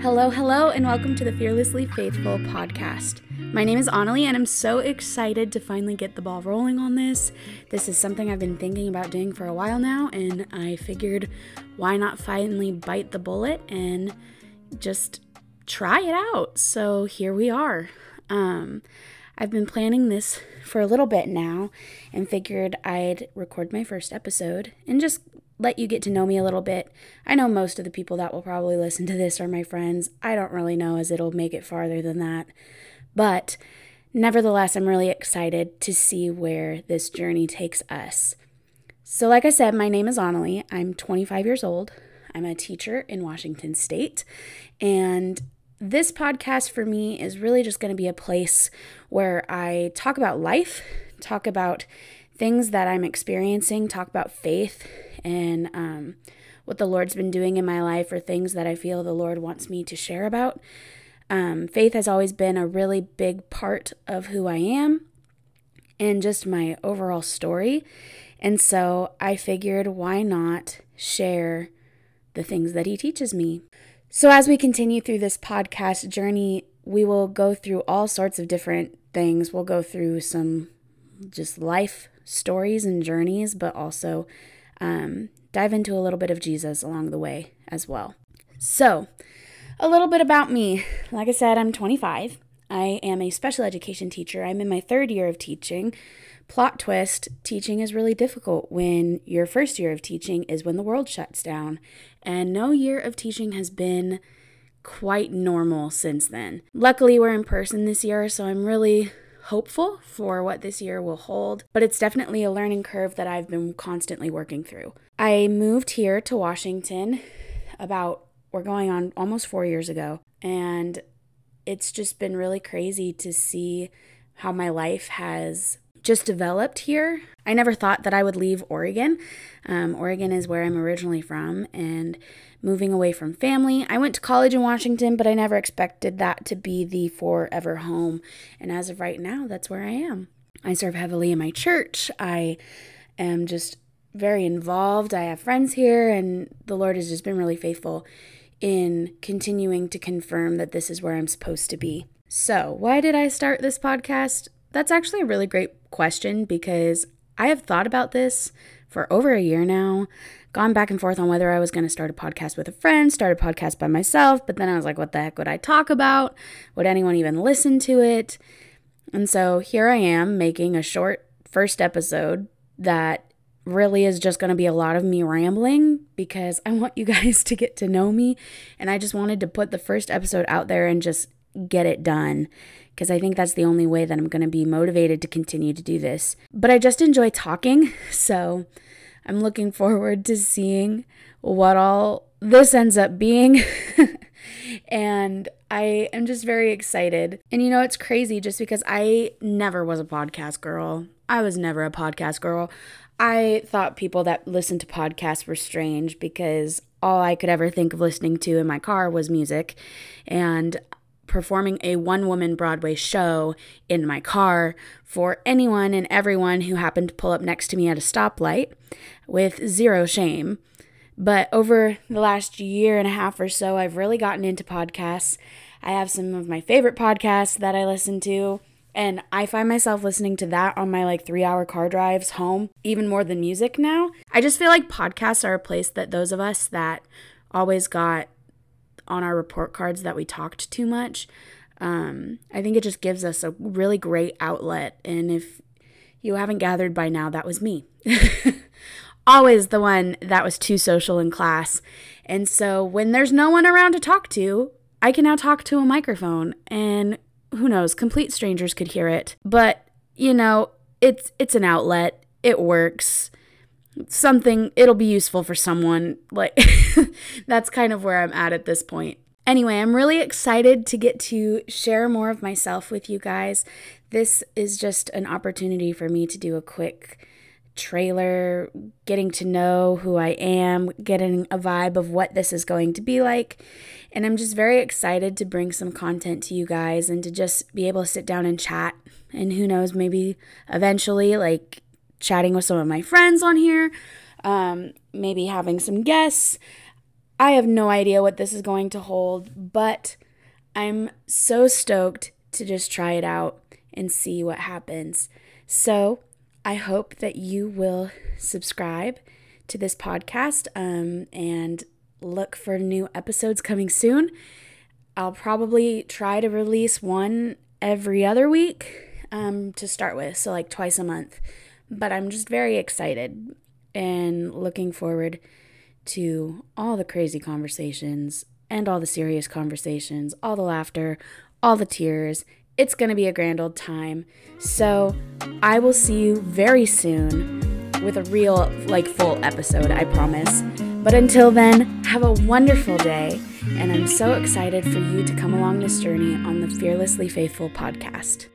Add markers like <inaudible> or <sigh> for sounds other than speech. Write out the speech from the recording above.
Hello, hello, and welcome to the Fearlessly Faithful podcast. My name is Annalie, and I'm so excited to finally get the ball rolling on this. This is something I've been thinking about doing for a while now, and I figured why not finally bite the bullet and just try it out. So here we are. Um, I've been planning this for a little bit now and figured I'd record my first episode and just let you get to know me a little bit. I know most of the people that will probably listen to this are my friends. I don't really know as it'll make it farther than that. But nevertheless, I'm really excited to see where this journey takes us. So, like I said, my name is Annalie. I'm 25 years old. I'm a teacher in Washington State. And this podcast for me is really just going to be a place where I talk about life, talk about things that I'm experiencing, talk about faith and um, what the Lord's been doing in my life or things that I feel the Lord wants me to share about. Um, faith has always been a really big part of who I am and just my overall story. And so I figured, why not share the things that He teaches me? So, as we continue through this podcast journey, we will go through all sorts of different things. We'll go through some just life stories and journeys, but also um, dive into a little bit of Jesus along the way as well. So, a little bit about me. Like I said, I'm 25. I am a special education teacher. I'm in my third year of teaching. Plot twist teaching is really difficult when your first year of teaching is when the world shuts down. And no year of teaching has been quite normal since then. Luckily, we're in person this year, so I'm really hopeful for what this year will hold, but it's definitely a learning curve that I've been constantly working through. I moved here to Washington about, we're going on almost four years ago, and it's just been really crazy to see how my life has just developed here. I never thought that I would leave Oregon. Um, Oregon is where I'm originally from, and moving away from family. I went to college in Washington, but I never expected that to be the forever home. And as of right now, that's where I am. I serve heavily in my church. I am just very involved. I have friends here, and the Lord has just been really faithful in continuing to confirm that this is where I'm supposed to be. So, why did I start this podcast? That's actually a really great question because I have thought about this for over a year now, gone back and forth on whether I was going to start a podcast with a friend, start a podcast by myself, but then I was like, what the heck would I talk about? Would anyone even listen to it? And so here I am making a short first episode that really is just going to be a lot of me rambling because I want you <laughs> guys to get to know me. And I just wanted to put the first episode out there and just get it done because I think that's the only way that I'm going to be motivated to continue to do this. But I just enjoy talking, <laughs> so I'm looking forward to seeing what all this ends up being. <laughs> and I am just very excited. And you know, it's crazy just because I never was a podcast girl. I was never a podcast girl. I thought people that listened to podcasts were strange because all I could ever think of listening to in my car was music. And performing a one woman Broadway show in my car for anyone and everyone who happened to pull up next to me at a stoplight with zero shame. But over the last year and a half or so, I've really gotten into podcasts. I have some of my favorite podcasts that I listen to, and I find myself listening to that on my like three hour car drives home, even more than music now. I just feel like podcasts are a place that those of us that always got on our report cards that we talked too much. Um, I think it just gives us a really great outlet. And if you haven't gathered by now, that was me. <laughs> Always the one that was too social in class. And so when there's no one around to talk to, I can now talk to a microphone and who knows, complete strangers could hear it. But, you know, it's it's an outlet. It works something it'll be useful for someone like <laughs> that's kind of where i'm at at this point. Anyway i'm really excited to get to share more of myself with you guys. This is just an opportunity for me to do a quick trailer getting to know who i am getting a vibe of what this is going to be like. And i'm just very excited to bring some content to you guys and to just be able to sit down and chat. And who knows maybe eventually like chatting with some of my friends on here, um, maybe having some guests. I have no idea what this is going to hold, but I'm so stoked to just try it out and see what happens. So I hope that you will subscribe to this podcast um, and look for new episodes coming soon. I'll probably try to release one every other week um, to start with, so like twice a month. But I'm just very excited and looking forward to all the crazy conversations and all the serious conversations, all the laughter, all the tears. It's going to be a grand old time. So I will see you very soon with a real, like, full episode, I promise. But until then, have a wonderful day. And I'm so excited for you to come along this journey on the Fearlessly Faithful podcast.